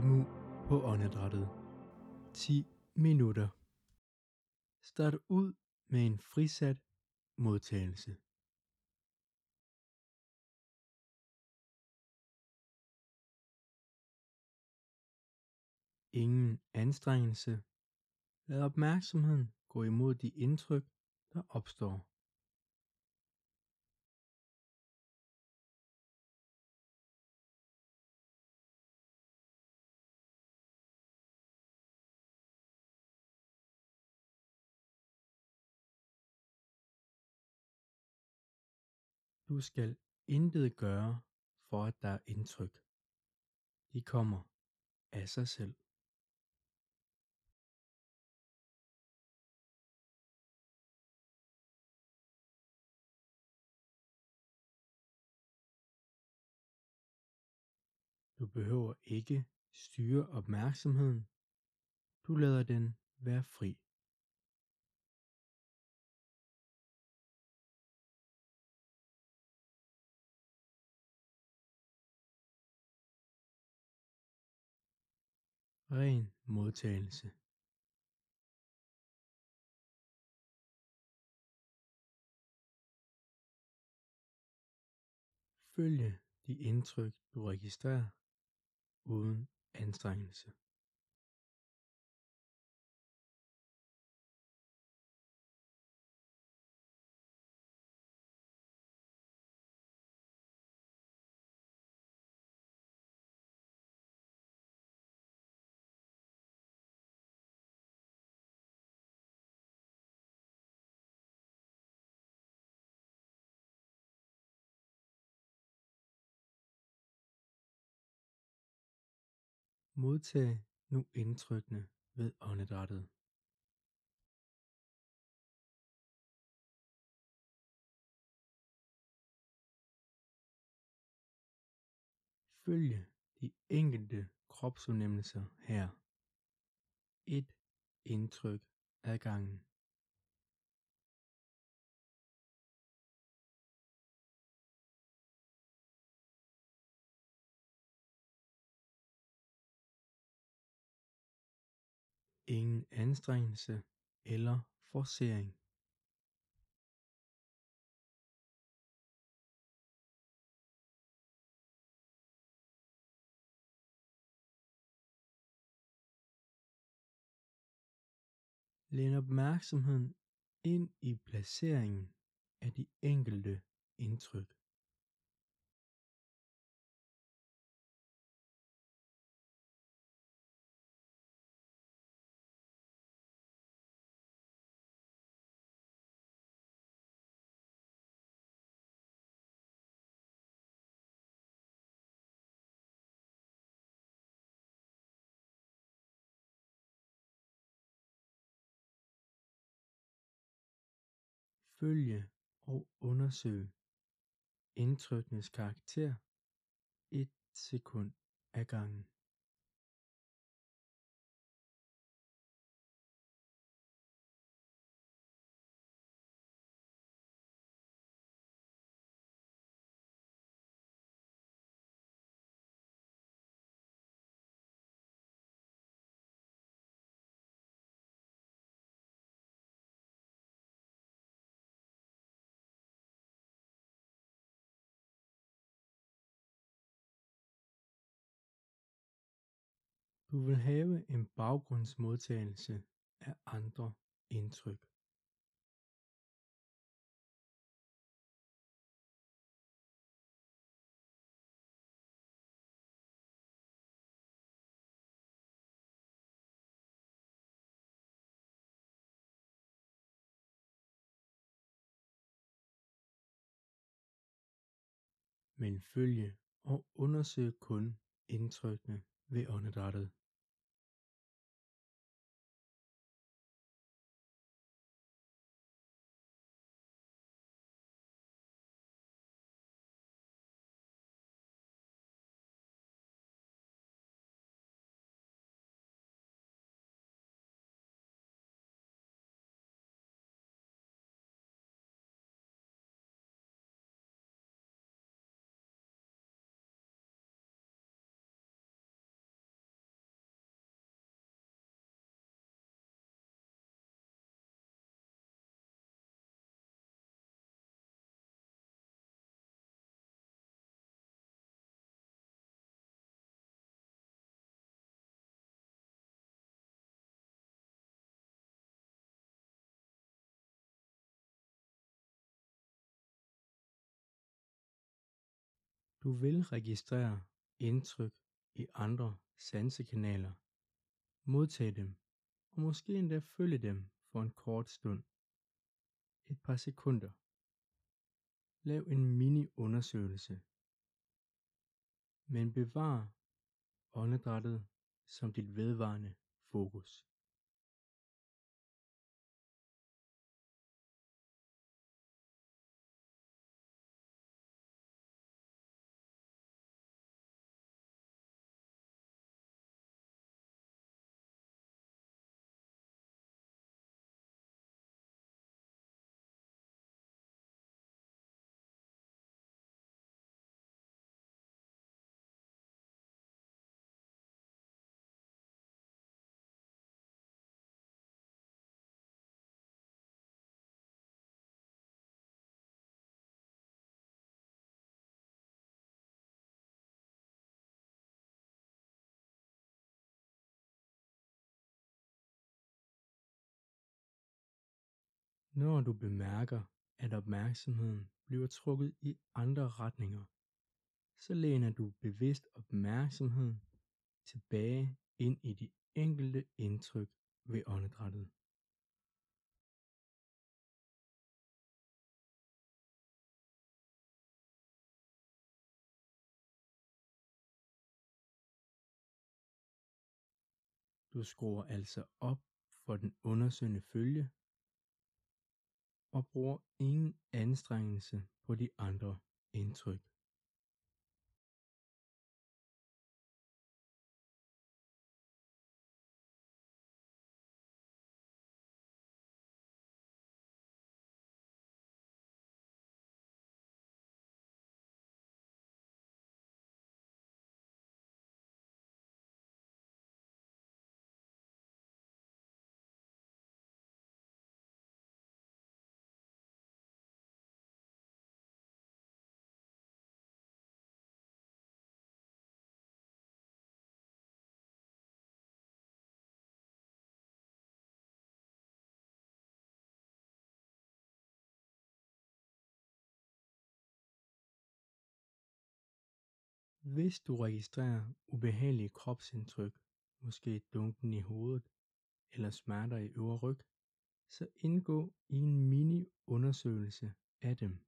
MU på åndedrættet. 10 minutter. Start ud med en frisat modtagelse. Ingen anstrengelse. Lad opmærksomheden gå imod de indtryk, der opstår. Du skal intet gøre for at der er indtryk. De kommer af sig selv. Du behøver ikke styre opmærksomheden. Du lader den være fri. Ren modtagelse. Følge de indtryk, du registrerer, uden anstrengelse. Modtag nu indtrykkene ved åndedrættet. Følge de enkelte kropsfornemmelser her. Et indtryk ad gangen. Ingen anstrengelse eller forcering. Læn opmærksomheden ind i placeringen af de enkelte indtryk. Forfølge og undersøge indtrykkenes karakter et sekund ad gangen. Du vil have en baggrundsmodtagelse af andre indtryk. Men følge og undersøg kun indtrykkene ved åndedrættet. Du vil registrere indtryk i andre sansekanaler, modtage dem og måske endda følge dem for en kort stund. Et par sekunder. Lav en mini-undersøgelse, men bevar åndedrættet som dit vedvarende fokus. Når du bemærker, at opmærksomheden bliver trukket i andre retninger, så læner du bevidst opmærksomheden tilbage ind i de enkelte indtryk ved åndedrættet. Du skruer altså op for den undersøgende følge og bruger ingen anstrengelse på de andre indtryk. Hvis du registrerer ubehagelige kropsindtryk, måske dunken i hovedet eller smerter i øvre ryg, så indgå i en mini-undersøgelse af dem.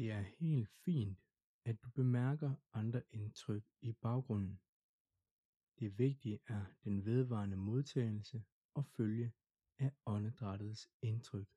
Det er helt fint, at du bemærker andre indtryk i baggrunden. Det vigtige er den vedvarende modtagelse og følge af åndedrættets indtryk.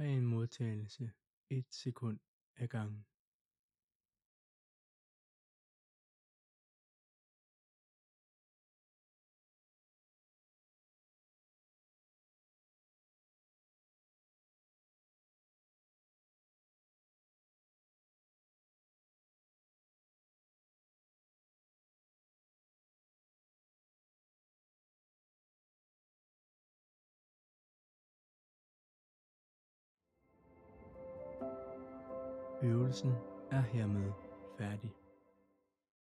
Ren modtagelse et sekund ad gangen. Øvelsen er hermed færdig.